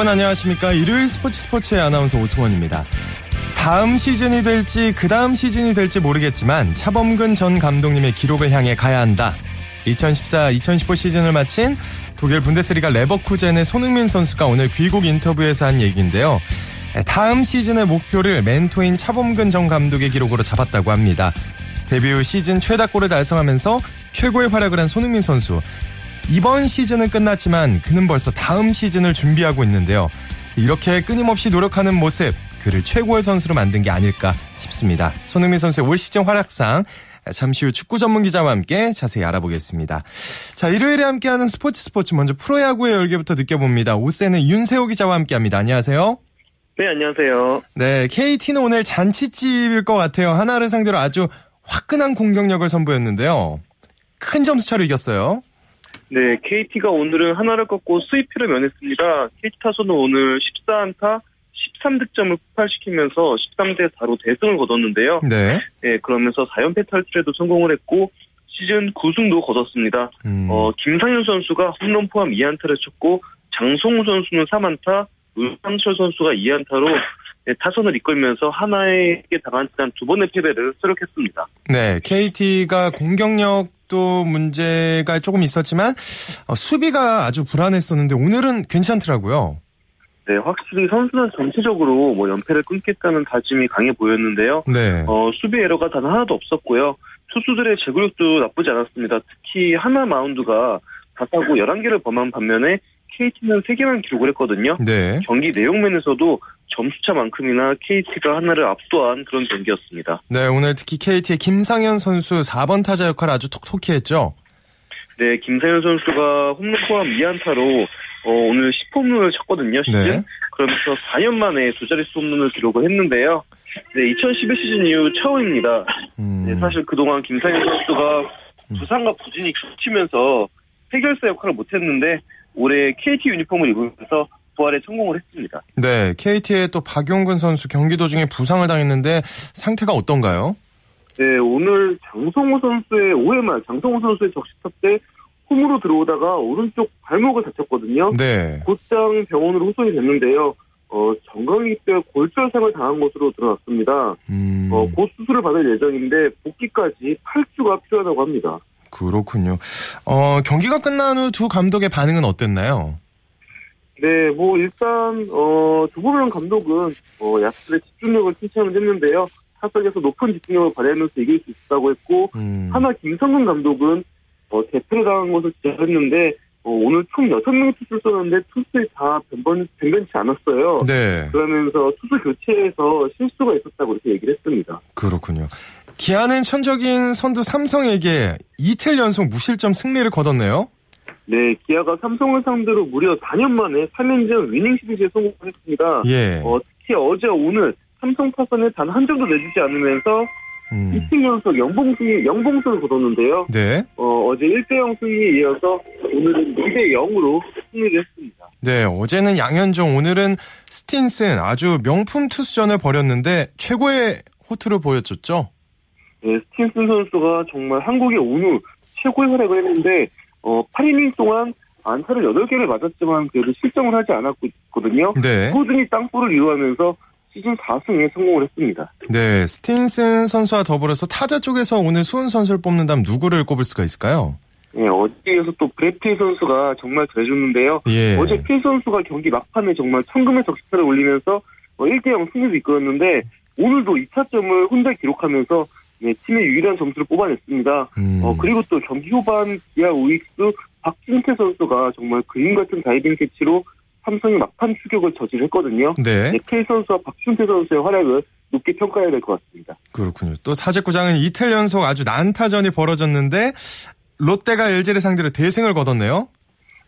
여러분 안녕하십니까. 일요일 스포츠 스포츠의 아나운서 오승원입니다. 다음 시즌이 될지 그 다음 시즌이 될지 모르겠지만 차범근 전 감독님의 기록을 향해 가야 한다. 2014-2015 시즌을 마친 독일 분데스리가 레버쿠젠의 손흥민 선수가 오늘 귀국 인터뷰에서 한 얘기인데요. 다음 시즌의 목표를 멘토인 차범근 전 감독의 기록으로 잡았다고 합니다. 데뷔 후 시즌 최다골을 달성하면서 최고의 활약을 한 손흥민 선수. 이번 시즌은 끝났지만 그는 벌써 다음 시즌을 준비하고 있는데요. 이렇게 끊임없이 노력하는 모습, 그를 최고의 선수로 만든 게 아닐까 싶습니다. 손흥민 선수의 올 시즌 활약상 잠시 후 축구 전문 기자와 함께 자세히 알아보겠습니다. 자, 일요일에 함께하는 스포츠 스포츠 먼저 프로야구의 열기부터 느껴봅니다. 오세는 윤세호 기자와 함께합니다. 안녕하세요. 네, 안녕하세요. 네, KT는 오늘 잔치집일 것 같아요. 하나를 상대로 아주 화끈한 공격력을 선보였는데요. 큰 점수 차로 이겼어요. 네, KT가 오늘은 하나를 꺾고 스위프를 면했습니다. KT 타선은 오늘 14안타 13득점을 폭발시키면서 13대 4로 대승을 거뒀는데요. 네. 네, 그러면서 4연패 탈출에도 성공을 했고 시즌 9승도 거뒀습니다. 음. 어, 김상현 선수가 홈런 포함 2안타를 쳤고 장성우 선수는 3안타, 문상철 선수가 2안타로 네, 타선을 이끌면서 하나에게 당한 지난 두 번의 패배를 수록했습니다. 네, KT가 공격력 도 문제가 조금 있었지만 어, 수비가 아주 불안했었는데 오늘은 괜찮더라고요. 네, 확실히 선수는 전체적으로 뭐 연패를 끊겠다는 다짐이 강해 보였는데요. 네. 어, 수비 에러가 단 하나도 없었고요. 투수들의 제구력도 나쁘지 않았습니다. 특히 하나 마운드가 다사고 11개를 범한 반면에 KT는 3개만 기록을 했거든요. 네. 경기 내용 면에서도 점수차만큼이나 KT가 하나를 압도한 그런 경기였습니다. 네, 오늘 특히 KT의 김상현 선수 4번 타자 역할을 아주 톡톡히 했죠. 네, 김상현 선수가 홈런 포함 2안타로 어, 오늘 10홈런을 쳤거든요, 시즌. 네. 그러면서 4년 만에 두 자릿수 홈런을 기록을 했는데요. 네, 2011 시즌 이후 처음입니다. 음. 네, 사실 그동안 김상현 선수가 부상과 부진이 겹치면서 해결사 역할을 못했는데 올해 KT 유니폼을 입으면서 부활에 성공을 했습니다. 네, KT의 또 박용근 선수 경기 도중에 부상을 당했는데 상태가 어떤가요? 네, 오늘 장성호 선수의 5회말 장성호 선수의 적시타 때 홈으로 들어오다가 오른쪽 발목을 다쳤거든요. 네. 곧장 병원으로 후송이 됐는데요. 어, 정강이뼈 골절상을 당한 것으로 드러났습니다. 음. 어, 곧 수술을 받을 예정인데 복귀까지 8주가 필요하다고 합니다. 그렇군요. 어, 경기가 끝난 후 두 감독의 반응은 어땠나요? 네, 뭐 일단 어, 조보명 감독은 어, 야수들의 집중력을 칭찬을 했는데요. 타석에서 높은 집중력을 발휘하면서 이길 수 있다고 했고 음. 하나 김성근 감독은 어, 대표를 당한 것을 지적했는데 어, 오늘 총 6명이 투수를 썼는데 투수들이 다 변변, 변변치 않았어요. 네. 그러면서 투수 교체에서 실수가 있었다고 이렇게 얘기를 했습니다. 그렇군요. 기아는 천적인 선두 삼성에게 이틀 연속 무실점 승리를 거뒀네요. 네, 기아가 삼성을 상대로 무려 4년 만에 3연전 위닝 시리즈에 성공했습니다. 예. 어, 특히 어제 오늘 삼성 타선에 단 한 점도 내주지 않으면서 음. 이틀 연속 영봉승이 영봉승을 거뒀는데요. 네. 어, 어제 1대0 승리에 이어서 오늘은 2대0으로 승리를 했습니다. 네, 어제는 양현종, 오늘은 스틴슨 아주 명품 투수전을 벌였는데 최고의 호투를 보여줬죠. 네, 스틴슨 선수가 정말 한국의 오늘 최고의 활약을 했는데 어, 8이닝 동안 안타를 8개를 맞았지만 그래도 실점을 하지 않았고 있거든요. 네. 꾸준히 땅볼을 이루하면서 시즌 4승에 성공을 했습니다. 네, 스틴슨 선수와 더불어서 타자 쪽에서 오늘 수훈 선수를 뽑는다면 누구를 꼽을 수가 있을까요? 네, 어제에서 또 브래필 선수가 정말 잘해줬는데요. 예. 어제 필 선수가 경기 막판에 정말 천금의 적시타를 올리면서 1대0 승리도 이끌었는데 오늘도 2타점을 혼자 기록하면서 네, 팀의 유일한 점수를 뽑아냈습니다. 음. 어, 그리고 또 경기 후반 기아 우익수 박진태 선수가 정말 그림 같은 다이빙 캐치로 삼성이 막판 추격을 저질했거든요. 네, 네, K 선수와 박준태 선수의 활약을 높게 평가해야 될 것 같습니다. 그렇군요. 또 사직구장은 이틀 연속 아주 난타전이 벌어졌는데 롯데가 LG를 상대로 대승을 거뒀네요.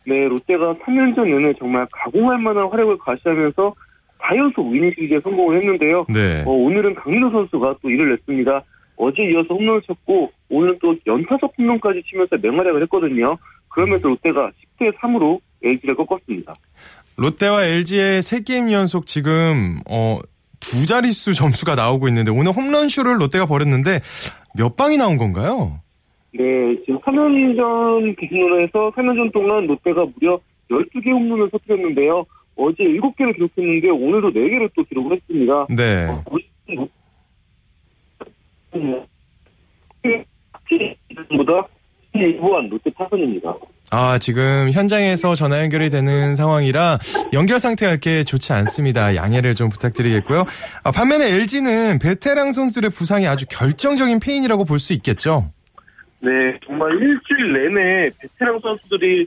네, 롯데가 3년전 내내 정말 가공할 만한 활약을 과시하면서 4연속 위닝 시리즈에 성공을 했는데요. 네. 어, 오늘은 강민호 선수가 또 일을 냈습니다. 어제 이어서 홈런을 쳤고 오늘 또 연타석 홈런까지 치면서 맹활약을 했거든요. 그러면서 롯데가 10대 3으로 LG를 꺾었습니다. 롯데와 LG의 세 게임 연속 지금 어, 두 자릿수 점수가 나오고 있는데 오늘 홈런쇼를 롯데가 벌였는데 몇 방이 나온 건가요? 네, 지금 3년전 기준으로 해서 3년전 동안 롯데가 무려 12개 홈런을 터뜨렸는데요. 어제 7개를 기록했는데 오늘도 4개를 또 기록을 했습니다. 네. 어, 보다 이보한 롯데 타선입니다. 아, 지금 현장에서 전화 연결이 되는 상황이라 연결 상태가 이렇게 좋지 않습니다. 양해를 좀 부탁드리겠고요. 아, 반면에 LG는 베테랑 선수들의 부상이 아주 결정적인 페인이라고 볼 수 있겠죠? 네, 정말 일주일 내내 베테랑 선수들이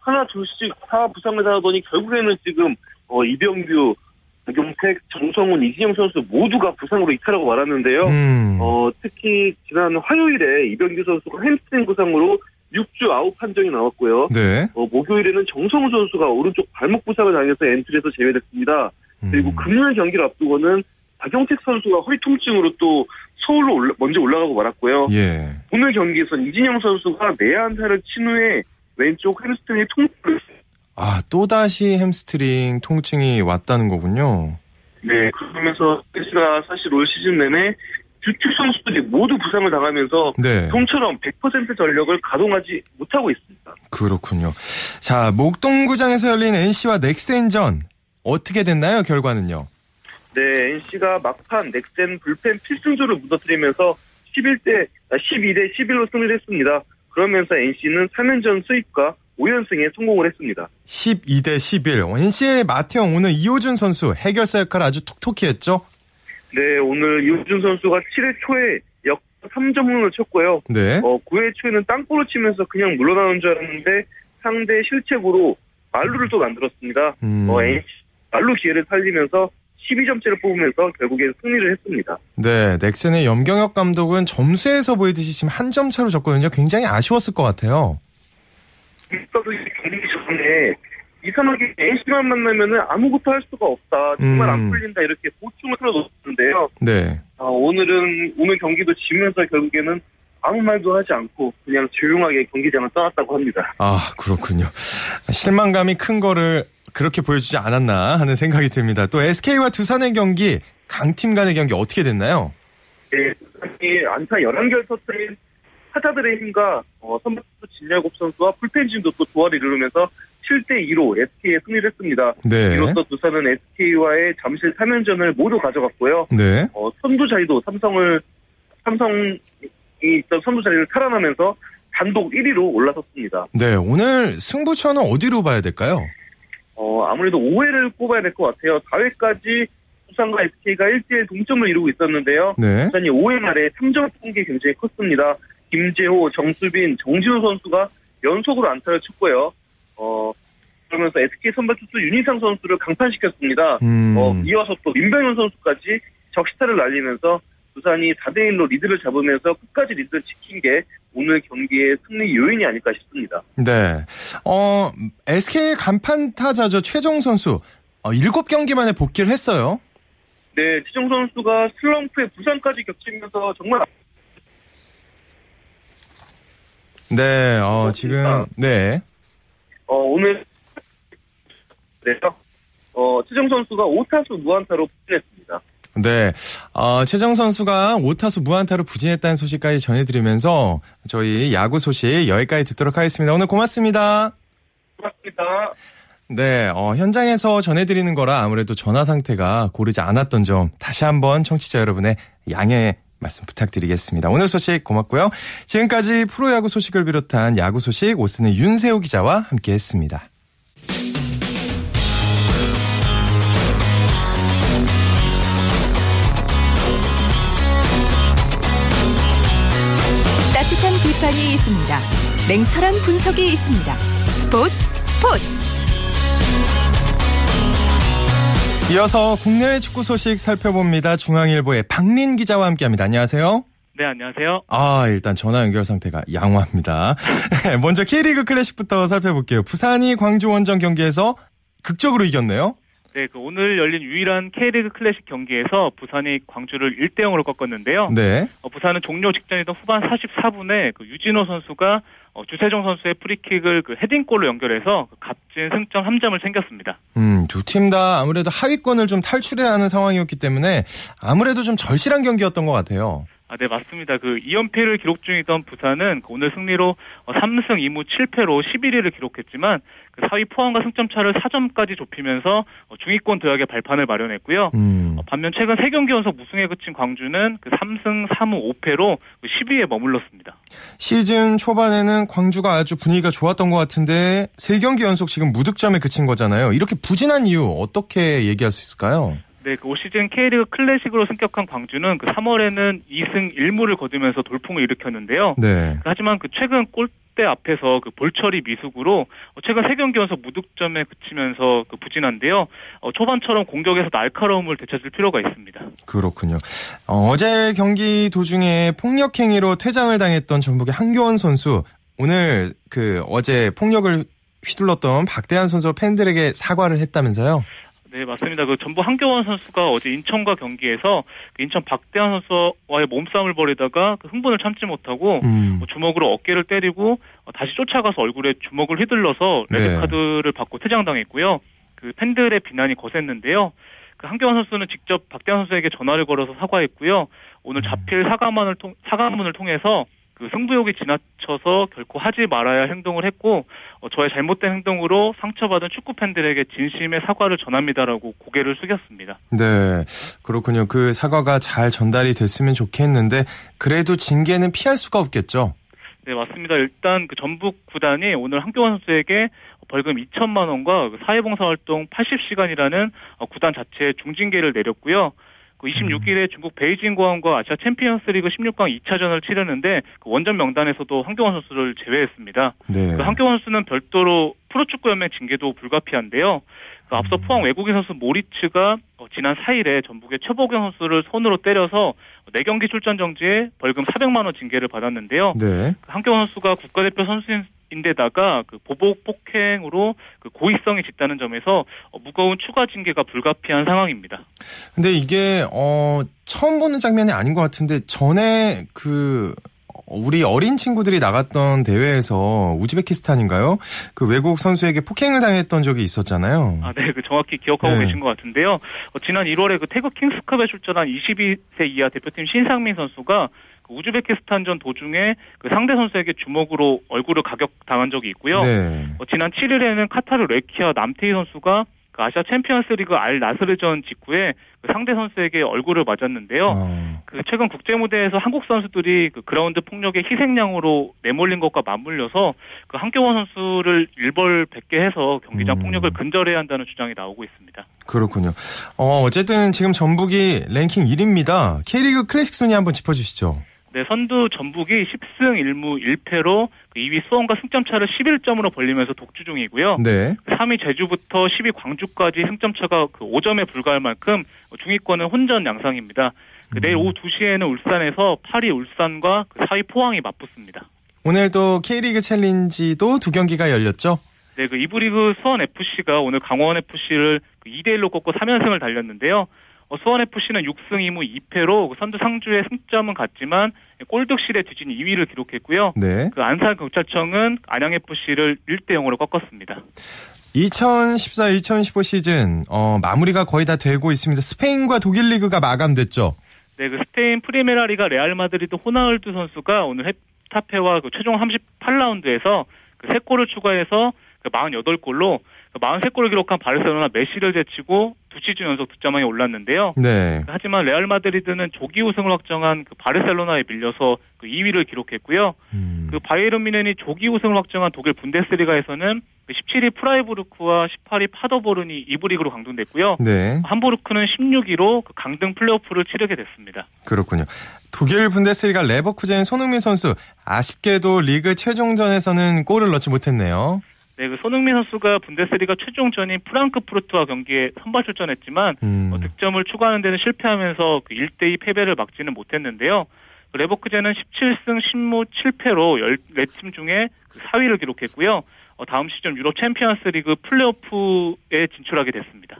하나 둘씩 다 부상을 당하더니 결국에는 지금 어, 이병규, 박용택, 정성훈, 이진영 선수 모두가 부상으로 이탈하고 말았는데요. 음. 어, 특히 지난 화요일에 이병규 선수가 햄스트링 부상으로 6주 아웃 판정이 나왔고요. 네. 어, 목요일에는 정성훈 선수가 오른쪽 발목 부상을 당해서 엔트리에서 제외됐습니다. 그리고 음. 금요일 경기를 앞두고는 박용택 선수가 허리 통증으로 또 서울로 올라- 먼저 올라가고 말았고요. 예. 오늘 경기에선 이진영 선수가 내야안타를 친 후에 왼쪽 햄스트링에 통증을 아, 또다시 햄스트링 통증이 왔다는 거군요. 네, 그러면서 가 사실 올 시즌 내내 주축 선수들이 모두 부상을 당하면서 네. 좀처럼 100% 전력을 가동하지 못하고 있습니다. 그렇군요. 자, 목동구장에서 열린 NC와 넥센전 어떻게 됐나요? 결과는요? 네, NC가 막판 넥센 불펜 필승조를 무너뜨리면서 11대 12대 11로 승리를 했습니다. 그러면서 NC는 3연전 수입과 5연승에 성공을 했습니다. 12대 11. NC의 마태형 오늘 이호준 선수 해결사 역할을 아주 톡톡히 했죠? 네, 오늘 이호준 선수가 7회 초에 역 3점을 쳤고요. 네. 어, 9회 초에는 땅볼을 치면서 그냥 물러나는 줄 알았는데 상대 실책으로 말루를 또 만들었습니다. 음. 어, NC 말루 기회를 살리면서 12점째를 뽑으면서 결국엔 승리를 했습니다. 네, 넥센의 염경엽 감독은 점수에서 보이듯이 지금 한 점 차로 졌거든요. 굉장히 아쉬웠을 것 같아요. 그래서 이 경기 전에 이상하게 NC만 만나면은 아무것도 할 수가 없다. 정말 음. 안 풀린다. 이렇게 보충을 틀어놓았는데요. 네. 어, 오늘은 오늘 경기도 지면서 결국에는 아무 말도 하지 않고 그냥 조용하게 경기장을 떠났다고 합니다. 아, 그렇군요. 실망감이 큰 거를 그렇게 보여주지 않았나 하는 생각이 듭니다. 또 SK와 두산의 경기, 강팀 간의 경기 어떻게 됐나요? 네, 이 안타 11개를 터뜨린 타자들의 힘과 어, 선발투 진야곱 선수와 풀펜진도 또 조화를 이루면서 7대 2로 SK에 승리를 했습니다. 네. 이로써 두산은 SK와의 잠실 3연전을 모두 가져갔고요. 네. 어, 선두 자리도 삼성을 삼성이 있던 선두 자리를 탈환하면서 단독 1위로 올라섰습니다. 네, 오늘 승부처는 어디로 봐야 될까요? 어, 아무래도 5회를 꼽아야 될 것 같아요. 4회까지 두산과 SK가 1대1 동점을 이루고 있었는데요. 네. 두산이 5회 말에 3점 푼게 굉장히 컸습니다. 김재호, 정수빈, 정진우 선수가 연속으로 안타를 쳤고요. 어, 그러면서 SK 선발 투수 윤희상 선수를 강판시켰습니다. 음. 어, 이어서 또 민병현 선수까지 적시타를 날리면서 두산이 4대1로 리드를 잡으면서 끝까지 리드를 지킨 게 오늘 경기의 승리 요인이 아닐까 싶습니다. 네. 어, SK의 간판 타자죠. 최정 선수. 어, 7경기 만에 복귀를 했어요. 네, 최정 선수가 슬럼프에 부상까지 겹치면서 정말 네, 어, 지금, 네. 어, 오늘 네, 어, 최정 선수가 5타수 무안타로 부진했습니다. 네. 어, 최정 선수가 5타수 무안타로 부진했다는 소식까지 전해드리면서 저희 야구 소식 여기까지 듣도록 하겠습니다. 오늘 고맙습니다. 고맙습니다. 네, 어, 현장에서 전해드리는 거라 아무래도 전화 상태가 고르지 않았던 점 다시 한번 청취자 여러분의 양해 말씀 부탁드리겠습니다. 오늘 소식 고맙고요. 지금까지 프로야구 소식을 비롯한 야구 소식 오스는 윤세호 기자와 함께 했습니다. 따뜻한 비판이 있습니다. 냉철한 분석이 있습니다. 스포츠 스포츠 이어서 국내외 축구 소식 살펴봅니다. 중앙일보의 박린 기자와 함께합니다. 안녕하세요. 네, 안녕하세요. 아, 일단 전화 연결 상태가 양호합니다. 먼저 K리그 클래식부터 살펴볼게요. 부산이 광주 원정 경기에서 극적으로 이겼네요. 네, 그 오늘 열린 유일한 K리그 클래식 경기에서 부산이 광주를 1대 0으로 꺾었는데요. 네. 어, 부산은 종료 직전이던 후반 44분에 그 유진호 선수가 어, 주세종 선수의 프리킥을 그 헤딩골로 연결해서 그 값진 승점 3점을 챙겼습니다. 음, 두 팀 다 아무래도 하위권을 좀 탈출해야 하는 상황이었기 때문에 아무래도 좀 절실한 경기였던 것 같아요. 아, 네, 맞습니다. 그 2연패를 기록 중이던 부산은 그 오늘 승리로 3승 2무 7패로 11위를 기록했지만 그 4위 포항과 승점 차를 4점까지 좁히면서 어, 중위권 도약의 발판을 마련했고요. 음. 어, 반면 최근 3경기 연속 무승에 그친 광주는 그 3승 3무 5패로 10위에 머물렀습니다. 시즌 초반에는 광주가 아주 분위기가 좋았던 것 같은데 세 경기 연속 지금 무득점에 그친 거잖아요. 이렇게 부진한 이유 어떻게 얘기할 수 있을까요? 네, 그올 시즌 K리그 클래식으로 승격한 광주는 그 3월에는 2승 1무를 거두면서 돌풍을 일으켰는데요. 네. 하지만 그 최근 골대 앞에서 그 볼처리 미숙으로 어, 최근 3경기 연속 무득점에 그치면서 그 부진한데요. 어, 초반처럼 공격에서 날카로움을 되찾을 필요가 있습니다. 그렇군요. 어, 제 경기 도중에 폭력 행위로 퇴장을 당했던 전북의 한교원 선수 오늘 그 어제 폭력을 휘둘렀던 박대한 선수 팬들에게 사과를 했다면서요? 네, 맞습니다. 그 전부 한교원 선수가 어제 인천과 경기에서 그 인천 박대한 선수와의 몸싸움을 벌이다가 그 흥분을 참지 못하고 음. 뭐 주먹으로 어깨를 때리고 어, 다시 쫓아가서 얼굴에 주먹을 휘둘러서 네. 레드카드를 받고 퇴장당했고요. 그 팬들의 비난이 거셌는데요. 그 한교원 선수는 직접 박대한 선수에게 전화를 걸어서 사과했고요. 오늘 잡힐 사과문을 통 사과문을 통해서 그 승부욕이 지나쳐서 결코 하지 말아야 할 행동을 했고 어, 저의 잘못된 행동으로 상처받은 축구 팬들에게 진심의 사과를 전합니다라고 고개를 숙였습니다. 네, 그렇군요. 그 사과가 잘 전달이 됐으면 좋겠는데 그래도 징계는 피할 수가 없겠죠. 네, 맞습니다. 일단 그 전북 구단이 오늘 한교원 선수에게 벌금 2천만 원과 그 사회봉사활동 80시간이라는 어, 구단 자체의 중징계를 내렸고요. 그 26일에 중국 베이징 공항과 아시아 챔피언스리그 16강 2차전을 치르는데 그 원정 명단에서도 한교원 선수를 제외했습니다. 네. 그 한교원 선수는 별도로 프로축구연맹 징계도 불가피한데요. 그 앞서 포항 외국인 선수 모리츠가 어, 지난 4일에 전북의 최보경 선수를 손으로 때려서 4경기 출전 정지에 벌금 400만 원 징계를 받았는데요. 네. 그 한교원 선수가 국가대표 선수인 데다가 그 보복 폭행으로 그 고의성이 짙다는 점에서 어, 무거운 추가 징계가 불가피한 상황입니다. 근데 이게 어 처음 보는 장면이 아닌 것 같은데 전에 그 우리 어린 친구들이 나갔던 대회에서 우즈베키스탄인가요? 그 외국 선수에게 폭행을 당했던 적이 있었잖아요. 아, 네, 그 정확히 기억하고 네. 계신 것 같은데요. 어, 지난 1월에 그 태극 킹스컵에 출전한 22세 이하 대표팀 신상민 선수가 그 우즈베키스탄전 도중에 그 상대 선수에게 주먹으로 얼굴을 가격당한 적이 있고요. 네. 어, 지난 7일에는 카타르 레키아 남태희 선수가 그 아시아 챔피언스리그 알 나스르전 직후에 그 상대 선수에게 얼굴을 맞았는데요. 어, 그 최근 국제 무대에서 한국 선수들이 그 그라운드 폭력의 희생양으로 내몰린 것과 맞물려서 그 한교원 선수를 일벌백계 해서 경기장 음. 폭력을 근절해야 한다는 주장이 나오고 있습니다. 그렇군요. 어, 어쨌든 지금 전북이 랭킹 1위입니다. K리그 클래식 순위 한번 짚어주시죠. 네, 선두 전북이 10승 1무 1패로 그 2위 수원과 승점 차를 11점으로 벌리면서 독주 중이고요. 네. 3위 제주부터 10위 광주까지 승점 차가 그 5점에 불과할 만큼 중위권은 혼전 양상입니다. 그 내일 오후 2시에는 울산에서 8위 울산과 그 4위 포항이 맞붙습니다. 오늘 또 K리그 챌린지도 두 경기가 열렸죠? 네, 그 2부 리그 수원 FC가 오늘 강원 FC를 2대 1로 꺾고 3연승을 달렸는데요. 어, 수원 FC는 6승 2무 2패로 선두 상주의 승점은 같지만 골득실에 뒤진 2위를 기록했고요. 네. 그 안산 경찰청은 안양 FC를 1대 0으로 꺾었습니다. 2014-2015 시즌 어, 마무리가 거의 다 되고 있습니다. 스페인과 독일 리그가 마감됐죠. 네, 그 스페인 프리메라 리가 레알 마드리드 호날두 선수가 오늘 헤타페와 그 최종 38라운드에서 그 3골을 추가해서 그 48골로 그 43골을 기록한 바르셀로나 메시를 제치고 두 시즌 연속 득점왕에 올랐는데요. 네. 하지만 레알 마드리드는 조기 우승을 확정한 그 바르셀로나에 밀려서 그 2위를 기록했고요. 음, 그 바이에른 뮌헨이 조기 우승을 확정한 독일 분데스리가에서는 그 17위 프라이부르크와 18위 파더보른이 2부 리그로 강등됐고요. 네. 함부르크는 16위로 그 강등 플레이오프를 치르게 됐습니다. 그렇군요. 독일 분데스리가 레버쿠젠 손흥민 선수 아쉽게도 리그 최종전에서는 골을 넣지 못했네요. 네, 그 손흥민 선수가 분데스리가 최종전인 프랑크푸르트와 경기에 선발 출전했지만 음, 어, 득점을 추가하는 데는 실패하면서 그 1대2 패배를 막지는 못했는데요. 그 레버쿠젠은 17승 10무 7패로 14팀 중에 그 4위를 기록했고요. 어, 다음 시즌 유럽 챔피언스 리그 플레이오프에 진출하게 됐습니다.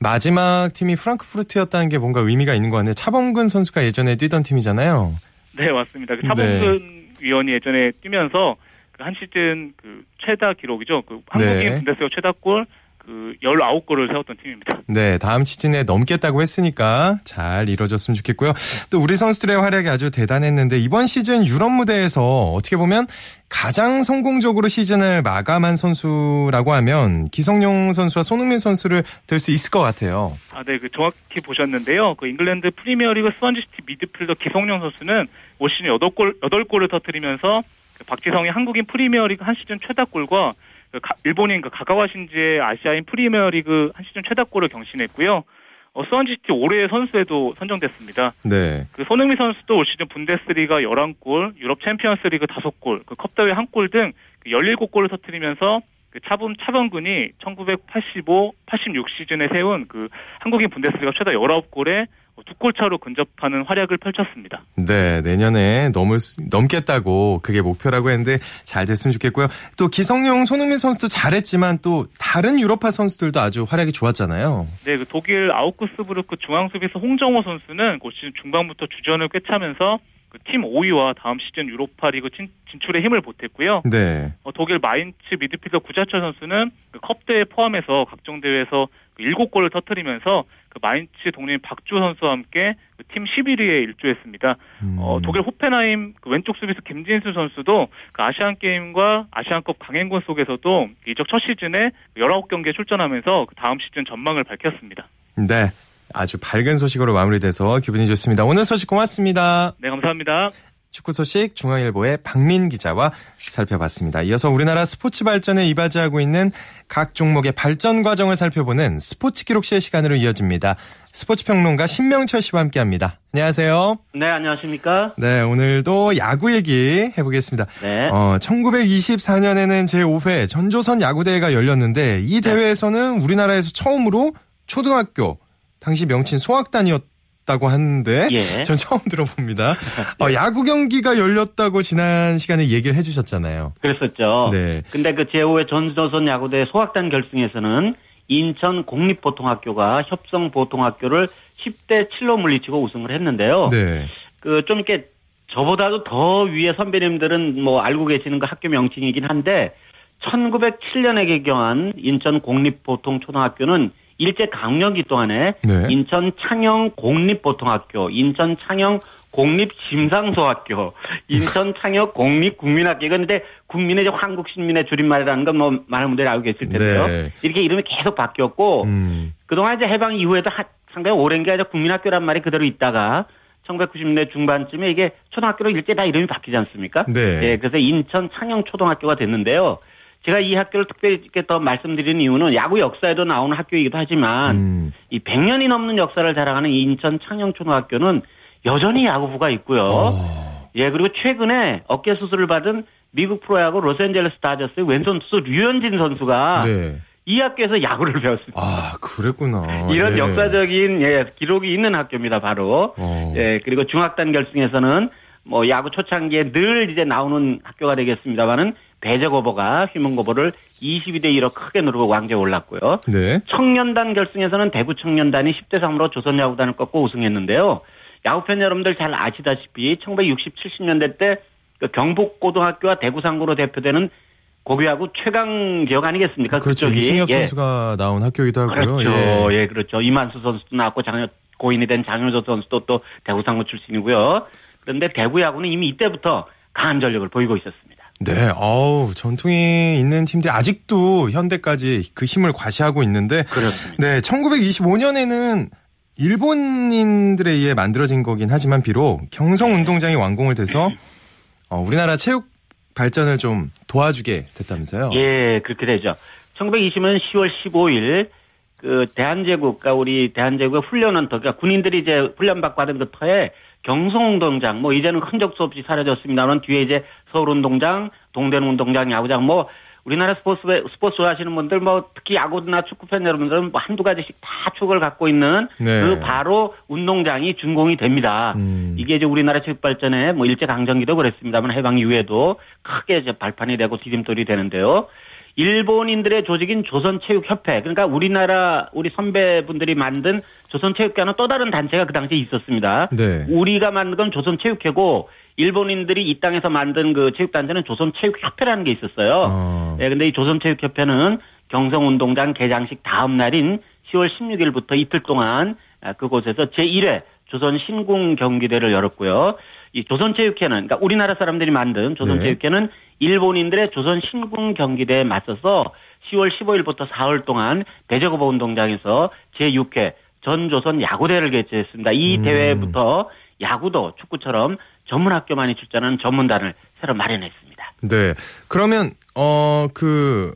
마지막 팀이 프랑크푸르트였다는 게 뭔가 의미가 있는 것 같네요. 차범근 선수가 예전에 뛰던 팀이잖아요. 네, 맞습니다. 그 차범근 위원이 예전에 뛰면서 그 한 시즌 그 최다 기록이죠. 그 한국인 네. 분데스리가 최다골 그그 19골을 세웠던 팀입니다. 네, 다음 시즌에 넘겠다고 했으니까 잘 이뤄졌으면 좋겠고요. 또 우리 선수들의 활약이 아주 대단했는데 이번 시즌 유럽 무대에서 어떻게 보면 가장 성공적으로 시즌을 마감한 선수라고 하면 기성용 선수와 손흥민 선수를 들 수 있을 것 같아요. 아, 네, 그 정확히 보셨는데요. 그 잉글랜드 프리미어리그 스완지시티 미드필더 기성용 선수는 올 시즌 8골 8골을 터뜨리면서 그 박지성이 한국인 프리미어리그 한 시즌 최다골과 그 가- 일본인 그 가가와 신지의 아시아인 프리미어리그 한 시즌 최다골을 경신했고요. 어, 스완지시티 올해의 선수에도 선정됐습니다. 네. 그 손흥민 선수도 올 시즌 분데스리가 11골, 유럽 챔피언스리그 5골, 그 컵대회 1골 등 17골을 터뜨리면서 그 차범 차범근이 1985, 86 시즌에 세운 그 한국인 분데스리가 최다 19골에 두 골 차로 근접하는 활약을 펼쳤습니다. 네, 내년에 넘을 수- 넘겠다고 그게 목표라고 했는데 잘 됐으면 좋겠고요. 또 기성용, 손흥민 선수도 잘했지만 또 다른 유럽파 선수들도 아주 활약이 좋았잖아요. 네, 그 독일 아우크스부르크 중앙 수비수 홍정호 선수는 올 시즌 중반부터 주전을 꿰차면서 그 팀 5위와 다음 시즌 유로파리그 진, 진출에 힘을 보탰고요. 네. 어, 독일 마인츠 미드필더 구자철 선수는 그 컵대회 포함해서 각종 대회에서 그 7골을 터뜨리면서 그 마인츠 동료인 박주 선수와 함께 그 팀 11위에 일조했습니다. 음. 어, 독일 호펜하임 그 왼쪽 수비수 김진수 선수도 그 아시안 게임과 아시안컵 강행군 속에서도 이적 첫 시즌에 19경기에 출전하면서 그 다음 시즌 전망을 밝혔습니다. 네. 아주 밝은 소식으로 마무리돼서 기분이 좋습니다. 오늘 소식 고맙습니다. 네, 감사합니다. 축구 소식 중앙일보의 박민 기자와 살펴봤습니다. 이어서 우리나라 스포츠 발전에 이바지하고 있는 각 종목의 발전 과정을 살펴보는 스포츠 기록실 시간으로 이어집니다. 스포츠 평론가 신명철 씨와 함께합니다. 안녕하세요. 네, 안녕하십니까? 네, 오늘도 야구 얘기 해보겠습니다. 네. 어, 1924년에는 제 5회 전조선 야구 대회가 열렸는데 이 대회에서는 우리나라에서 처음으로 초등학교 당시 명칭 소학단이었다고 하는데 예. 전 처음 들어봅니다. 어, 야구 경기가 열렸다고 지난 시간에 얘기를 해주셨잖아요. 그랬었죠. 네. 근데 그 제5회 전조선 야구대 소학단 결승에서는 인천 공립보통학교가 협성보통학교를 10대 7로 물리치고 우승을 했는데요. 네. 그 좀 이렇게 저보다도 더 위에 선배님들은 뭐 알고 계시는 그 학교 명칭이긴 한데 1907년에 개교한 인천 공립보통초등학교는 일제 강점기 동안에 네. 인천 창영 공립보통학교, 인천 창영 공립심상소학교, 인천 창역 공립국민학교. 근데 국민의 한국 시민의 줄임말이라는 건 뭐 많은 분들이 알고 계실 텐데요. 네. 이렇게 이름이 계속 바뀌었고 음, 그동안 이제 해방 이후에도 하- 상당히 오랜 게 아니라 국민학교란 말이 그대로 있다가 1990년대 중반쯤에 이게 초등학교로 일제 다 이름이 바뀌지 않습니까? 네. 예, 그래서 인천 창영 초등학교가 됐는데요. 제가 이 학교를 특별히 이렇게 더 말씀드리는 이유는 야구 역사에도 나오는 학교이기도 하지만 음. 이 100년이 넘는 역사를 자랑하는 이 인천 창영 초등학교는 여전히 야구부가 있고요. 어, 예, 그리고 최근에 어깨 수술을 받은 미국 프로야구 로스앤젤레스 다저스의 왼손 투수 류현진 선수가 네. 이 학교에서 야구를 배웠습니다. 아, 그랬구나. 이런 예. 역사적인 예, 기록이 있는 학교입니다, 바로. 어. 예, 그리고 중학단 결승에서는 뭐 야구 초창기에 늘 이제 나오는 학교가 되겠습니다만은 배재고보가 휘문고보를 22대 1로 크게 누르고 왕좌에 올랐고요. 네. 청년단 결승에서는 대구 청년단이 10대 3으로 조선 야구단을 꺾고 우승했는데요. 야구팬 여러분들 잘 아시다시피 1960, 70년대 때그 경북고등학교와 대구상고로 대표되는 고교야구 최강 지역 아니겠습니까? 그렇죠. 그쪽이. 이승엽 예. 선수가 나온 학교이기도 하고요. 그렇죠. 예. 예. 그렇죠. 이만수 선수도 나왔고 장효 고인이 된 장효조 선수도 또 대구상고 출신이고요. 그런데 대구 야구는 이미 이때부터 강한 전력을 보이고 있었습니다. 네, 어우, 전통이 있는 팀들이 아직도 현대까지 그 힘을 과시하고 있는데, 그렇습니다. 네, 1925년에는 일본인들에 의해 만들어진 거긴 하지만 비록 경성 운동장이 완공을 돼서 어, 우리나라 체육 발전을 좀 도와주게 됐다면서요? 예, 그렇게 되죠. 1920년 10월 15일 그 대한제국, 그러니까 우리 대한제국의 훈련원터, 그러니까 군인들이 이제 훈련받고 받은 그 터에 경성운동장, 뭐 이제는 흔적 수 없이 사라졌습니다만 뒤에 이제 서울운동장, 동대문운동장, 야구장, 뭐 우리나라 스포츠 스포츠 좋아하시는 분들 뭐 특히 야구나 축구 팬 여러분들은 뭐 한두 가지씩 다 추억을 갖고 있는 네. 그 바로 운동장이 준공이 됩니다. 음. 이게 이제 우리나라 체육 발전에 뭐 일제 강점기도 그랬습니다만 해방 이후에도 크게 이제 발판이 되고 디딤돌이 되는데요. 일본인들의 조직인 조선체육협회 그러니까 우리나라 우리 선배분들이 만든 조선체육회는 또 다른 단체가 그 당시에 있었습니다. 네. 우리가 만든 건 조선체육회고 일본인들이 이 땅에서 만든 그 체육단체는 조선체육협회라는 게 있었어요. 어. 예, 근데 이 조선체육협회는 경성운동장 개장식 다음 날인 10월 16일부터 이틀 동안 아, 그곳에서 제1회 조선 신궁 경기대를 열었고요. 이 조선체육회는 그러니까 우리나라 사람들이 만든 조선체육회는 일본인들의 조선 신궁 경기대에 맞서서 10월 15일부터 4월 동안 배저거버 운동장에서 제6회 전조선 야구대회를 개최했습니다. 이 음. 대회부터 야구도 축구처럼 전문 학교만이 출전하는 전문단을 새로 마련했습니다. 네. 그러면 어 그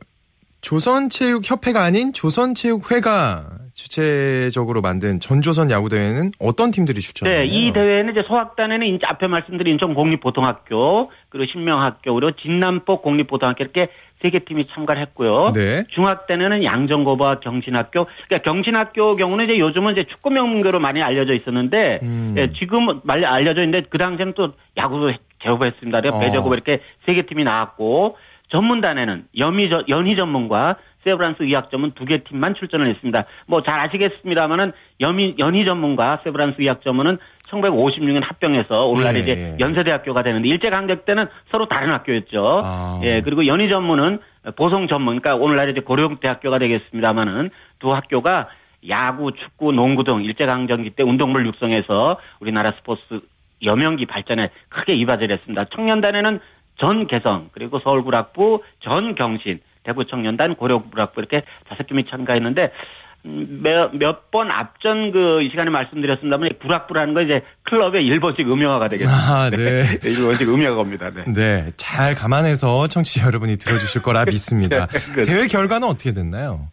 조선체육협회가 아닌 조선체육회가 주체적으로 만든 전조선 야구 대회는 어떤 팀들이 출전해요? 네, 이 대회는 이제 소학단에는 인제 앞에 말씀드린 인천 공립보통학교 그리고 신명학교 그리고 진남포 공립보통학교 이렇게 세 개 팀이 참가를 했고요. 네. 중학때는 양정고와 경신학교. 그러니까 경신학교 경우는 이제 요즘은 이제 축구 명문교로 많이 알려져 있었는데 음. 예, 지금 많이 알려져 있는데 그 당시에는 또 야구도 제업했습니다. 그래서 어. 이렇게 세 개 팀이 나왔고 전문단에는 연희 전문과 세브란스 의학 전문 두개 팀만 출전을 했습니다. 뭐 잘 아시겠습니다만은 연희, 연희 전문과 세브란스 의학 전문은 1956년 합병해서 오늘날 예, 이제 예. 연세대학교가 되는데 일제강점 때는 서로 다른 학교였죠. 아. 예, 그리고 연희 전문은 보성 전문, 그러니까 오늘날 이제 고려대학교가 되겠습니다만은 두 학교가 야구, 축구, 농구 등 일제강점기 때 운동부를 육성해서 우리나라 스포츠 여명기 발전에 크게 이바지를 했습니다. 청년단에는 전 개성, 그리고 서울구락부, 전 경신, 대구 청년단, 고려구락부 이렇게 다섯 팀이 참가했는데 음, 몇번 앞전 그 이 시간에 말씀드렸습니다만 이 구락부라는 건 이제 클럽의 일본식 음영화가 되겠습니다. 아, 네. 일본식 음영화입니다. 네. 네, 잘 감안해서 청취자 여러분이 들어주실 거라 믿습니다. 네, 대회 결과는 어떻게 됐나요?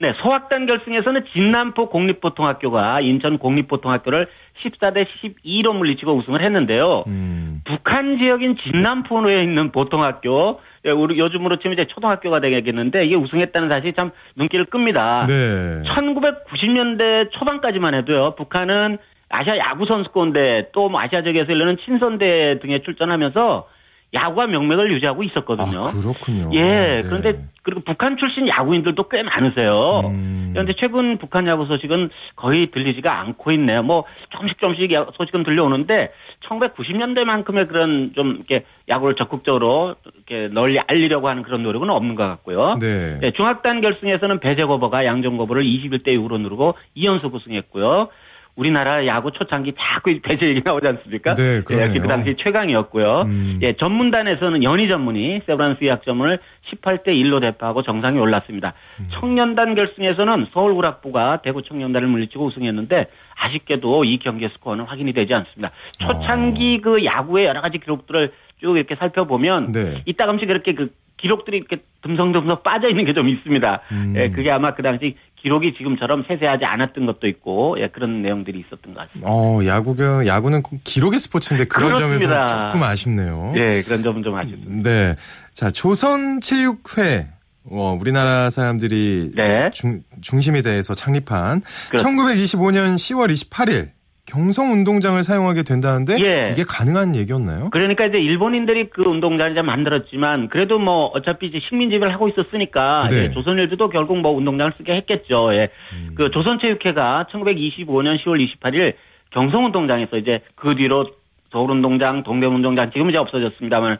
네, 소학단 결승에서는 진남포 공립보통학교가 인천 공립보통학교를 14대 12로 물리치고 우승을 했는데요. 음, 북한 지역인 진남포에 있는 보통학교, 예, 우리 요즘으로 치면 이제 초등학교가 되겠는데 이게 우승했다는 사실이 참 눈길을 끕니다. 네. 1990년대 초반까지만 해도요. 북한은 아시아 야구 선수권대 또 뭐 아시아 지역에서 열리는 친선대 등에 출전하면서 야구가 명맥을 유지하고 있었거든요. 아, 그렇군요. 예, 네. 그런데 그리고 북한 출신 야구인들도 꽤 많으세요. 음. 그런데 최근 북한 야구 소식은 거의 들리지가 않고 있네요. 뭐 조금씩 조금씩 야- 소식은 들려오는데 1990년대만큼의 그런 좀 이렇게 야구를 적극적으로 이렇게 널리 알리려고 하는 그런 노력은 없는 것 같고요. 네. 네, 중학단 결승에서는 배재고버가 양정고버를 21대 6으로 누르고 2연속 우승했고요. 우리나라 야구 초창기 자꾸 배제 얘기 나오지 않습니까? 네, 그러네요. 예, 그 당시 최강이었고요. 음. 예, 전문단에서는 연희 전문이 세브란스 의학 전문을 18대 1로 대파하고 정상에 올랐습니다. 음. 청년단 결승에서는 서울구락부가 대구 청년단을 물리치고 우승했는데 아쉽게도 이 경기의 스코어는 확인이 되지 않습니다. 초창기 그 야구의 여러 가지 기록들을 쭉 이렇게 살펴보면 네. 이따금씩 이렇게 그 기록들이 이렇게 듬성듬성 빠져 있는 게 좀 있습니다. 음. 예, 그게 아마 그 당시 기록이 지금처럼 세세하지 않았던 것도 있고 예, 그런 내용들이 있었던 것 같습니다. 어, 야구가, 야구는 꼭 기록의 스포츠인데 그런 그렇습니다. 점에서 조금 아쉽네요. 예, 그런 점은 좀 아쉽습니다. 네. 자, 조선체육회. 어, 우리나라 사람들이 네. 중, 중심이 돼서 창립한 그렇습니다. 1925년 10월 28일 경성 운동장을 사용하게 된다는데 예. 이게 가능한 얘기였나요? 그러니까 이제 일본인들이 그 운동장을 만들었지만 그래도 뭐 어차피 이제 식민지배를 하고 있었으니까 네. 예, 조선일보도 결국 뭐 운동장을 쓰게 했겠죠. 예. 음. 그 조선체육회가 1925년 10월 28일 경성 운동장에서 이제 그 뒤로 서울 운동장, 동대문운동장 지금 이제 없어졌습니다만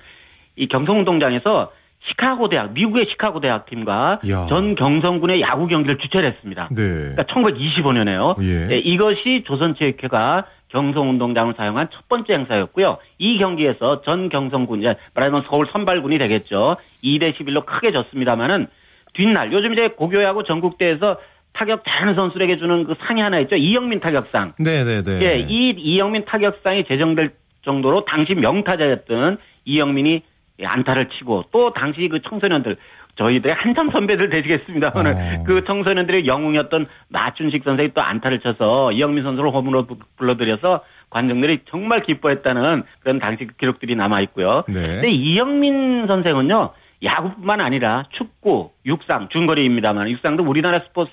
이 경성 운동장에서 시카고 대학, 미국의 시카고 대학 팀과 이야. 전 경성군의 야구 경기를 주최를 했습니다. 네. 그러니까 1925년에요. 예. 이것이 조선체육회가 경성운동장을 사용한 첫 번째 행사였고요. 이 경기에서 전 경성군, 말하자면 서울 선발군이 되겠죠. 2대 11로 크게 졌습니다만은 뒷날 요즘 이제 고교야구 전국대회에서 타격 잘하는 선수에게 주는 그 상이 하나 있죠. 이영민 타격상. 네네네. 예, 이 이영민 타격상이 제정될 정도로 당시 명타자였던 이영민이 안타를 치고 또 당시 그 청소년들 저희들의 한참 선배들 되시겠습니다만은 어. 그 청소년들의 영웅이었던 마춘식 선생이 또 안타를 쳐서 이영민 선수를 홈으로 부- 불러들여서 관중들이 정말 기뻐했다는 그런 당시 그 기록들이 남아 있고요. 네. 근데 이영민 선생은요 야구뿐만 아니라 축구, 육상, 중거리입니다만 육상도 우리나라 스포츠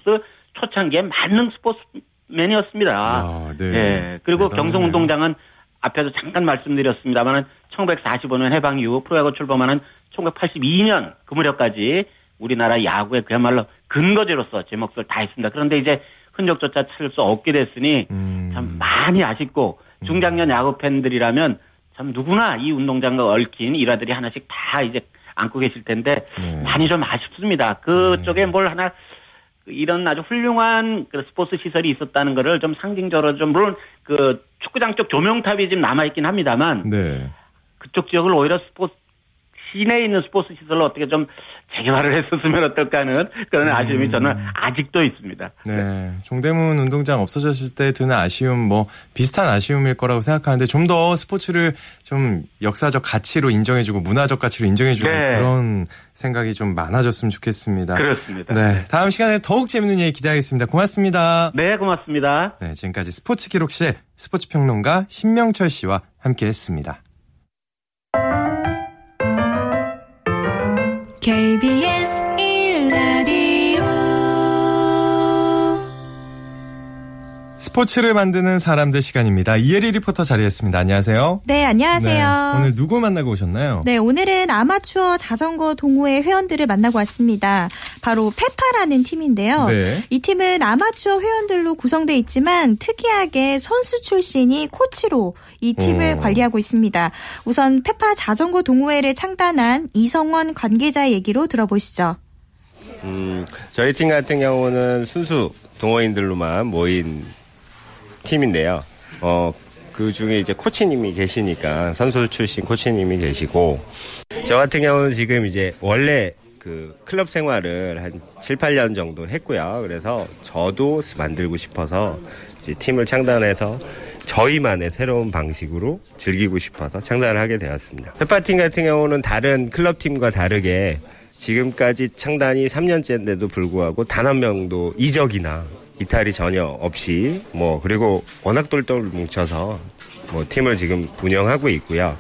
초창기에 만능 스포츠맨이었습니다. 아, 네. 예. 그리고 대단하네요. 경성운동장은 앞에서 잠깐 말씀드렸습니다만은 1945년 해방 이후 프로야구 출범하는 1982년 그 무렵까지 우리나라 야구의 그야말로 근거지로서 제 몫을 다했습니다. 그런데 이제 흔적조차 찾을 수 없게 됐으니 음. 참 많이 아쉽고 중장년 야구 팬들이라면 참 누구나 이 운동장과 얽힌 일화들이 하나씩 다 이제 안고 계실 텐데 네. 많이 좀 아쉽습니다. 그쪽에 뭘 하나 이런 아주 훌륭한 그 스포츠 시설이 있었다는 거를 좀 상징적으로 좀 물론 그 축구장 쪽 조명탑이 지금 남아 있긴 합니다만 네. 그쪽 지역을 오히려 스포츠 시내에 있는 스포츠 시설로 어떻게 좀 재개발을 했었으면 어떨까 하는 그런 아쉬움이 저는 아직도 있습니다. 네. 종대문 운동장 없어졌을 때 드는 아쉬움, 뭐, 비슷한 아쉬움일 거라고 생각하는데, 좀 더 스포츠를 좀 역사적 가치로 인정해주고, 문화적 가치로 인정해주고, 네. 그런 생각이 좀 많아졌으면 좋겠습니다. 그렇습니다. 네. 다음 시간에 더욱 재밌는 얘기 기대하겠습니다. 고맙습니다. 네, 고맙습니다. 네. 지금까지 스포츠 기록실 스포츠 평론가 신명철 씨와 함께 했습니다. KBS 스포츠를 만드는 사람들 시간입니다. 이혜리 리포터 자리했습니다. 안녕하세요. 네, 안녕하세요. 네, 오늘 누구 만나고 오셨나요? 네, 오늘은 아마추어 자전거 동호회 회원들을 만나고 왔습니다. 바로 페파라는 팀인데요. 네. 이 팀은 아마추어 회원들로 구성돼 있지만 특이하게 선수 출신이 코치로 이 팀을 오. 관리하고 있습니다. 우선 페파 자전거 동호회를 창단한 이성원 관계자의 얘기로 들어보시죠. 음, 저희 팀 같은 경우는 순수 동호인들로만 모인 팀인데요. 어, 그 중에 이제 코치님이 계시니까 선수 출신 코치님이 계시고 저 같은 경우는 지금 이제 원래 그 클럽 생활을 한 7, 8년 정도 했고요. 그래서 저도 만들고 싶어서 이제 팀을 창단해서 저희만의 새로운 방식으로 즐기고 싶어서 창단을 하게 되었습니다. 페파팀 같은 경우는 다른 클럽 팀과 다르게 지금까지 창단이 3년째인데도 불구하고 단 한 명도 이적이나 이탈이 전혀 없이 뭐 그리고 워낙 똘똘 뭉쳐서 뭐 팀을 지금 운영하고 있고요.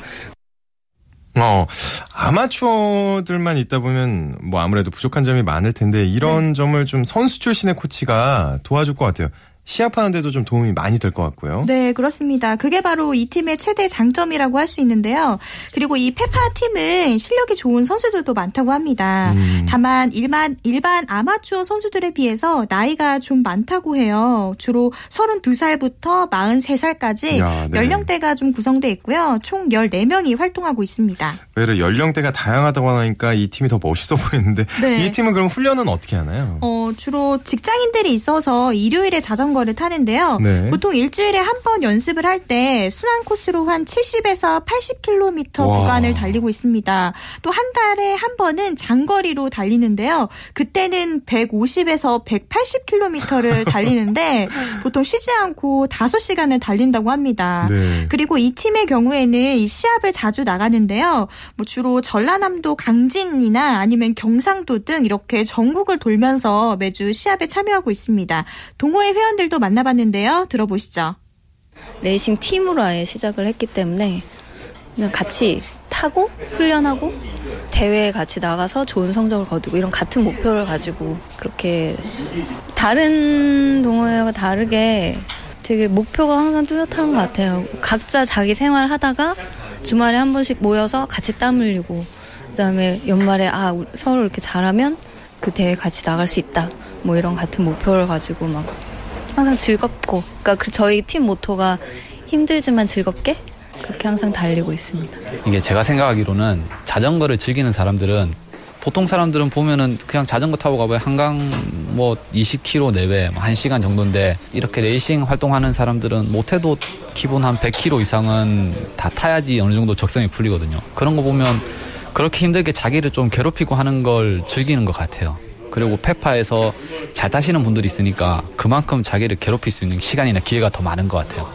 어, 아마추어들만 있다 보면 뭐 아무래도 부족한 점이 많을 텐데 이런 네. 점을 좀 선수 출신의 코치가 도와줄 것 같아요. 시합하는 데도 좀 도움이 많이 될 것 같고요. 네, 그렇습니다. 그게 바로 이 팀의 최대 장점이라고 할 수 있는데요. 그리고 이 페파 팀은 실력이 좋은 선수들도 많다고 합니다. 음. 다만 일반 일반 아마추어 선수들에 비해서 나이가 좀 많다고 해요. 주로 32살부터 43살까지 야, 네. 연령대가 좀 구성돼 있고요. 총 14명이 활동하고 있습니다. 외로 연령대가 다양하다고 하니까 이 팀이 더 멋있어 보이는데 네. 이 팀은 그럼 훈련은 어떻게 하나요? 어, 주로 직장인들이 있어서 일요일에 자전거 를 타는데요. 네. 보통 일주일에 한 번 연습을 할 때 순환 코스로 한 70에서 80km 와. 구간을 달리고 있습니다. 또 한 달에 한 번은 장거리로 달리는데요. 그때는 150에서 180km를 달리는데 보통 쉬지 않고 5시간을 달린다고 합니다. 네. 그리고 이 팀의 경우에는 이 시합을 자주 나가는데요. 뭐 주로 전라남도 강진이나 아니면 경상도 등 이렇게 전국을 돌면서 매주 시합에 참여하고 있습니다. 동호회 회원들 도 만나봤는데요. 들어보시죠. 레이싱 팀으로 아예 시작을 했기 때문에 같이 타고 훈련하고 대회에 같이 나가서 좋은 성적을 거두고 이런 같은 목표를 가지고 그렇게 다른 동호회와 다르게 되게 목표가 항상 뚜렷한 것 같아요. 각자 자기 생활 하다가 주말에 한 번씩 모여서 같이 땀 흘리고 그다음에 연말에 아 서로 이렇게 잘하면 그 대회 같이 나갈 수 있다. 뭐 이런 같은 목표를 가지고 막 항상 즐겁고 그러니까 그 저희 팀 모토가 힘들지만 즐겁게 그렇게 항상 달리고 있습니다. 이게 제가 생각하기로는 자전거를 즐기는 사람들은 보통 사람들은 보면은 그냥 자전거 타고 가봐야 한강 뭐 20km 내외 뭐 1시간 정도인데 이렇게 레이싱 활동하는 사람들은 못해도 기본 한 100km 이상은 다 타야지 어느 정도 적성이 풀리거든요. 그런 거 보면 그렇게 힘들게 자기를 좀 괴롭히고 하는 걸 즐기는 것 같아요. 그리고 페파에서 잘 타시는 분들이 있으니까 그만큼 자기를 괴롭힐 수 있는 시간이나 기회가 더 많은 것 같아요.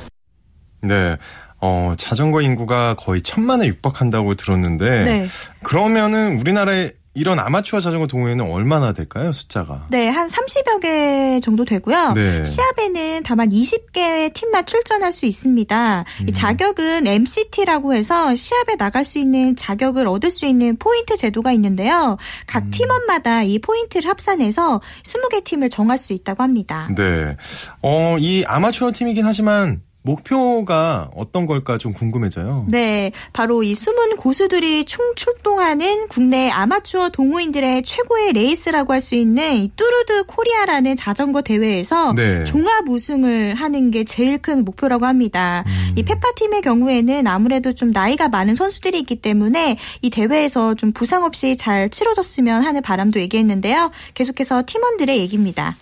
네. 어, 자전거 인구가 거의 천만에 육박한다고 들었는데 네. 그러면은 우리나라에 이런 아마추어 자전거 동호회는 얼마나 될까요? 숫자가. 네, 한 30여 개 정도 되고요. 네. 시합에는 다만 20개의 팀만 출전할 수 있습니다. 음. 이 자격은 MCT라고 해서 시합에 나갈 수 있는 자격을 얻을 수 있는 포인트 제도가 있는데요. 각 음. 팀원마다 이 포인트를 합산해서 20개 팀을 정할 수 있다고 합니다. 네. 어, 이 아마추어 팀이긴 하지만 목표가 어떤 걸까 좀 궁금해져요. 네, 바로 이 숨은 고수들이 총 출동하는 국내 아마추어 동호인들의 최고의 레이스라고 할 수 있는 이 뚜르드 코리아라는 자전거 대회에서 네. 종합 우승을 하는 게 제일 큰 목표라고 합니다. 음. 이 페파 팀의 경우에는 아무래도 좀 나이가 많은 선수들이 있기 때문에 이 대회에서 좀 부상 없이 잘 치러졌으면 하는 바람도 얘기했는데요. 계속해서 팀원들의 얘기입니다.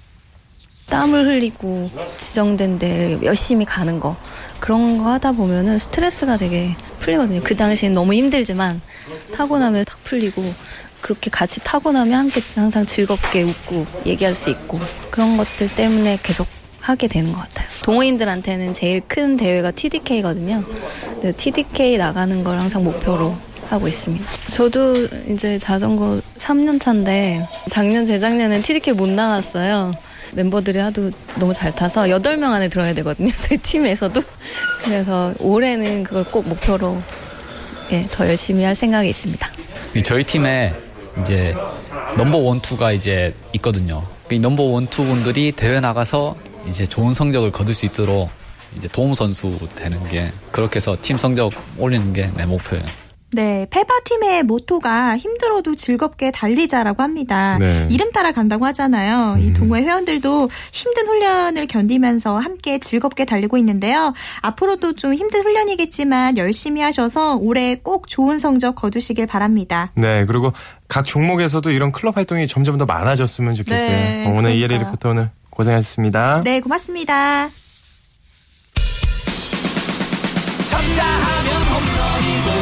땀을 흘리고 지정된 데 열심히 가는 거 그런 거 하다 보면은 스트레스가 되게 풀리거든요. 그 당시엔 너무 힘들지만 타고 나면 탁 풀리고 그렇게 같이 타고 나면 함께 항상 즐겁게 웃고 얘기할 수 있고 그런 것들 때문에 계속 하게 되는 것 같아요. 동호인들한테는 제일 큰 대회가 TDK거든요. TDK 나가는 걸 항상 목표로 하고 있습니다. 저도 이제 자전거 3년 차인데 작년 재작년엔 TDK 못 나갔어요. 멤버들이 하도 너무 잘 타서 8명 안에 들어야 되거든요. 저희 팀에서도. 그래서 올해는 그걸 꼭 목표로 예, 더 열심히 할 생각이 있습니다. 저희 팀에 이제 number one, two가 이제 있거든요. 이 number one, two 분들이 대회 나가서 이제 좋은 성적을 거둘 수 있도록 이제 도움 선수 되는 게 그렇게 해서 팀 성적 올리는 게 내 목표예요. 네, 페파팀의 모토가 힘들어도 즐겁게 달리자라고 합니다. 네. 이름 따라 간다고 하잖아요. 이 음. 동호회 회원들도 힘든 훈련을 견디면서 함께 즐겁게 달리고 있는데요. 앞으로도 좀 힘든 훈련이겠지만 열심히 하셔서 올해 꼭 좋은 성적 거두시길 바랍니다. 네, 그리고 각 종목에서도 이런 클럽 활동이 점점 더 많아졌으면 좋겠어요. 네, 어, 오늘 이혜리 그러니까요. 리포터 오늘 고생하셨습니다. 네, 고맙습니다.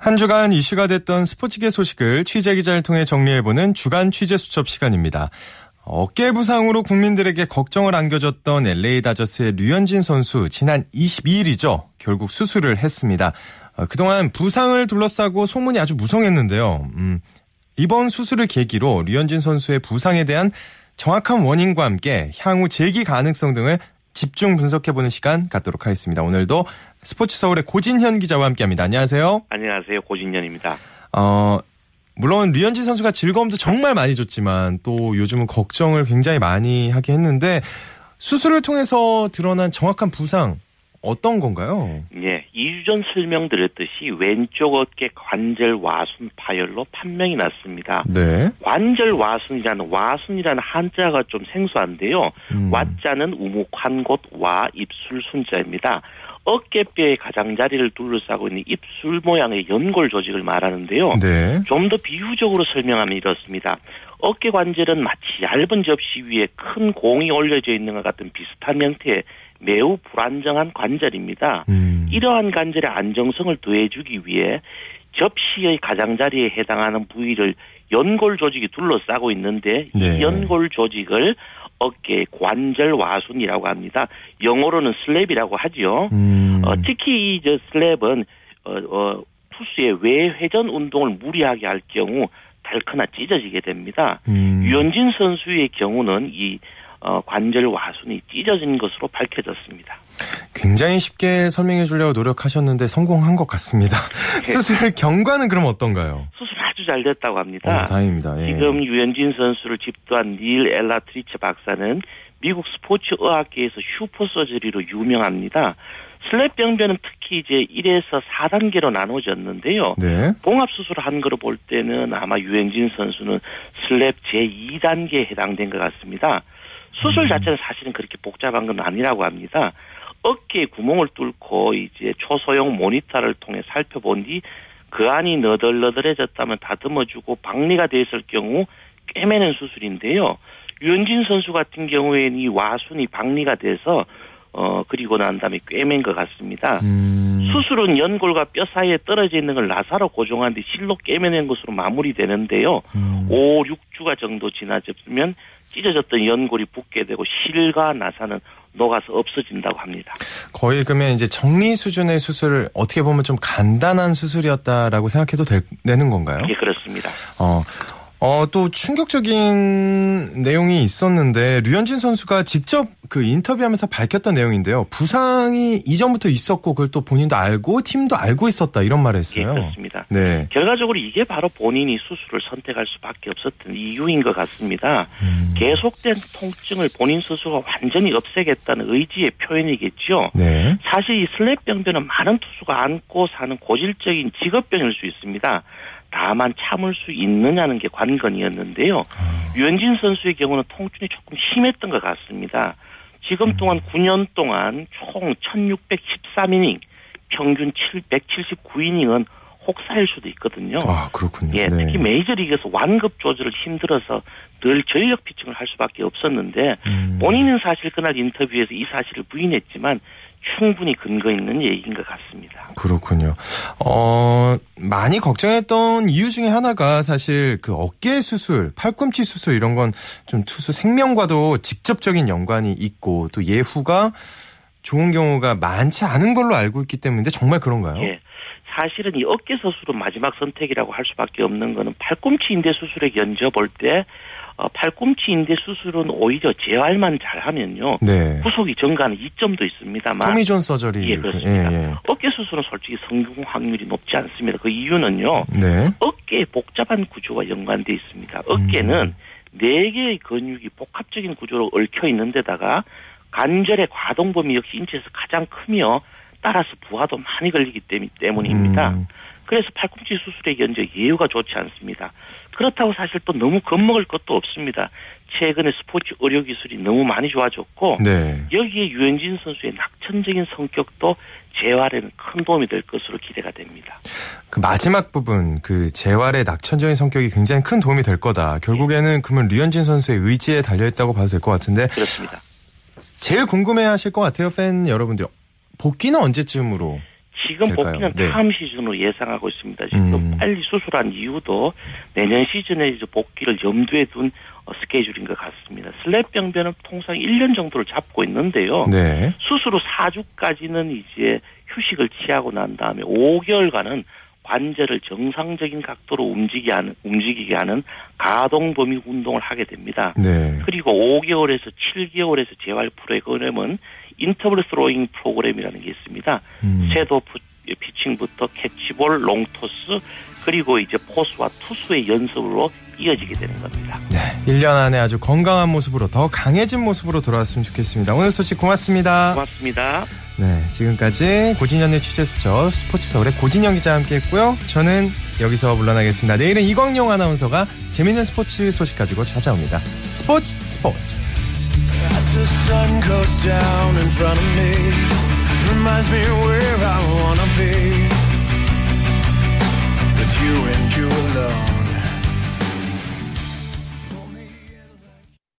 한 주간 이슈가 됐던 스포츠계 소식을 취재 기자를 통해 정리해보는 주간 취재 수첩 시간입니다. 어깨 부상으로 국민들에게 걱정을 안겨줬던 LA 다저스의 류현진 선수 지난 22일이죠. 결국 수술을 했습니다. 어, 그동안 부상을 둘러싸고 소문이 아주 무성했는데요. 음, 이번 수술을 계기로 류현진 선수의 부상에 대한 정확한 원인과 함께 향후 재기 가능성 등을 집중 분석해보는 시간 갖도록 하겠습니다. 오늘도 스포츠 서울의 고진현 기자와 함께합니다. 안녕하세요. 안녕하세요. 고진현입니다. 어, 물론 류현진 선수가 즐거움도 정말 많이 줬지만 또 요즘은 걱정을 굉장히 많이 하게 했는데 수술을 통해서 드러난 정확한 부상 어떤 건가요? 예, 2주 전 설명드렸듯이 왼쪽 어깨 관절 와순 파열로 판명이 났습니다. 네. 관절 와순이라는 와순이라는 한자가 좀 생소한데요. 음. 와자는 우묵한 곳 와 입술 순자입니다. 어깨뼈의 가장자리를 둘러싸고 있는 입술 모양의 연골 조직을 말하는데요. 네. 좀 더 비유적으로 설명하면 이렇습니다. 어깨 관절은 마치 얇은 접시 위에 큰 공이 올려져 있는 것 같은 비슷한 형태의 매우 불안정한 관절입니다. 음. 이러한 관절의 안정성을 더해주기 위해 접시의 가장자리에 해당하는 부위를 연골 조직이 둘러싸고 있는데 네. 이 연골 조직을 어깨 관절 와순이라고 합니다. 영어로는 SLAP이라고 하지요. 음. 어, 특히 이 저 SLAP은 어, 어, 투수의 외회전 운동을 무리하게 할 경우 닳거나 찢어지게 됩니다. 음. 류현진 선수의 경우는 이 어, 관절 와순이 찢어진 것으로 밝혀졌습니다. 굉장히 쉽게 설명해 주려고 노력하셨는데 성공한 것 같습니다. 네. 수술 경과는 그럼 어떤가요? 수술 아주 잘 됐다고 합니다. 어, 다행입니다. 예. 지금 류현진 선수를 집도한 닐 엘라트라체 박사는 미국 스포츠 의학계에서 슈퍼 서저리로 유명합니다. SLAP 병변은 특히 이제 1에서 4단계로 나눠졌는데요. 네. 봉합 수술을 한 거로 볼 때는 아마 유현진 선수는 SLAP 제2단계에 해당된 것 같습니다. 수술 자체는 사실은 그렇게 복잡한 건 아니라고 합니다. 어깨에 구멍을 뚫고 이제 초소형 모니터를 통해 살펴본 뒤 그 안이 너덜너덜해졌다면 다듬어주고 박리가 돼 있을 경우 꿰매는 수술인데요. 유현진 선수 같은 경우에는 이 와순이 박리가 돼서 어 그리고 난 다음에 꿰맨 것 같습니다. 음. 수술은 연골과 뼈 사이에 떨어져 있는 걸 나사로 고정한 뒤 실로 꿰매낸 것으로 마무리되는데요. 음. 5, 6주가 정도 지나면 찢어졌던 연골이 붙게 되고 실과 나사는 녹아서 없어진다고 합니다. 거의 그러면 이제 정리 수준의 수술을 어떻게 보면 좀 간단한 수술이었다라고 생각해도 될, 되는 건가요? 예, 그렇습니다. 어, 어, 또 충격적인 내용이 있었는데 류현진 선수가 직접 그 인터뷰하면서 밝혔던 내용인데요. 부상이 이전부터 있었고 그걸 또 본인도 알고 팀도 알고 있었다 이런 말을 예, 했어요. 그렇습니다. 네. 결과적으로 이게 바로 본인이 수술을 선택할 수밖에 없었던 이유인 것 같습니다. 계속된 통증을 본인 스스로가 완전히 없애겠다는 의지의 표현이겠죠. 네. 사실 이 슬랩 병변은 많은 투수가 안고 사는 고질적인 직업병일 수 있습니다. 다만 참을 수 있느냐는 게 관건이었는데요. 유현진 선수의 경우는 통증이 조금 심했던 것 같습니다. 지금 동안 9년 동안 총 1613이닝, 평균 179이닝은 혹사일 수도 있거든요. 아, 그렇군요. 예, 네. 특히 메이저리그에서 완급 조절을 힘들어서 늘 전력 피칭을 할 수밖에 없었는데 음. 본인은 사실 그날 인터뷰에서 이 사실을 부인했지만 충분히 근거 있는 얘기인 것 같습니다. 그렇군요. 어, 많이 걱정했던 이유 중에 하나가 사실 그 어깨 수술, 팔꿈치 수술 이런 건 좀 투수 생명과도 직접적인 연관이 있고 또 예후가 좋은 경우가 많지 않은 걸로 알고 있기 때문인데 정말 그런가요? 예. 사실은 이 어깨 수술은 마지막 선택이라고 할 수밖에 없는 거는 팔꿈치 인대 수술에 견져볼 때 어, 팔꿈치 인대 수술은 오히려 재활만 잘하면요 네. 후속이 증가하는 이점도 있습니다만 토미존 서저리. 예, 그- 그렇습니다. 예, 예. 어깨 수술은 솔직히 성공 확률이 높지 않습니다. 그 이유는요. 네. 어깨의 복잡한 구조와 연관돼 있습니다. 어깨는 음. 네 개의 근육이 복합적인 구조로 얽혀 있는 데다가 관절의 과동 범위 역시 인체에서 가장 크며 따라서 부하도 많이 걸리기 때문- 때문입니다. 음. 그래서 팔꿈치 수술에 견저 예후가 좋지 않습니다. 그렇다고 사실 또 너무 겁먹을 것도 없습니다. 최근에 스포츠 의료 기술이 너무 많이 좋아졌고 네. 여기에 유현진 선수의 낙천적인 성격도 재활에는 큰 도움이 될 것으로 기대가 됩니다. 그 마지막 부분 그 재활의 낙천적인 성격이 굉장히 큰 도움이 될 거다. 결국에는 그러면 류현진 선수의 의지에 달려 있다고 봐도 될 것 같은데 그렇습니다. 제일 궁금해하실 것 같아요, 팬 여러분들. 복귀는 언제쯤으로? 지금 될까요? 복귀는 네. 다음 시즌으로 예상하고 있습니다. 지금 음. 빨리 수술한 이유도 내년 시즌에 이제 복귀를 염두에 둔 어, 스케줄인 것 같습니다. 슬랩 병변은 통상 1년 정도를 잡고 있는데요. 네. 수술 후 4주까지는 이제 휴식을 취하고 난 다음에 5개월간은 관절을 정상적인 각도로 움직이게 하는, 움직이게 하는 가동 범위 운동을 하게 됩니다. 네. 그리고 5개월에서 7개월에서 재활 프로그램은 interval throwing program이라는 게 있습니다. 음. shadow 피- 피칭부터 캐치볼, long toss 그리고 이제 포수와 투수의 연습으로 이어지게 되는 겁니다. 네. 1년 안에 아주 건강한 모습으로 더 강해진 모습으로 돌아왔으면 좋겠습니다. 오늘 소식 고맙습니다. 고맙습니다. 네. 지금까지 고진현의 취재수첩 스포츠 서울의 고진현 기자와 함께 했고요. 저는 여기서 물러나겠습니다. 내일은 이광용 아나운서가 재밌는 스포츠 소식 가지고 찾아옵니다. 스포츠 스포츠. As the sun goes down in front of me, reminds me where I wanna be. With you and you alone.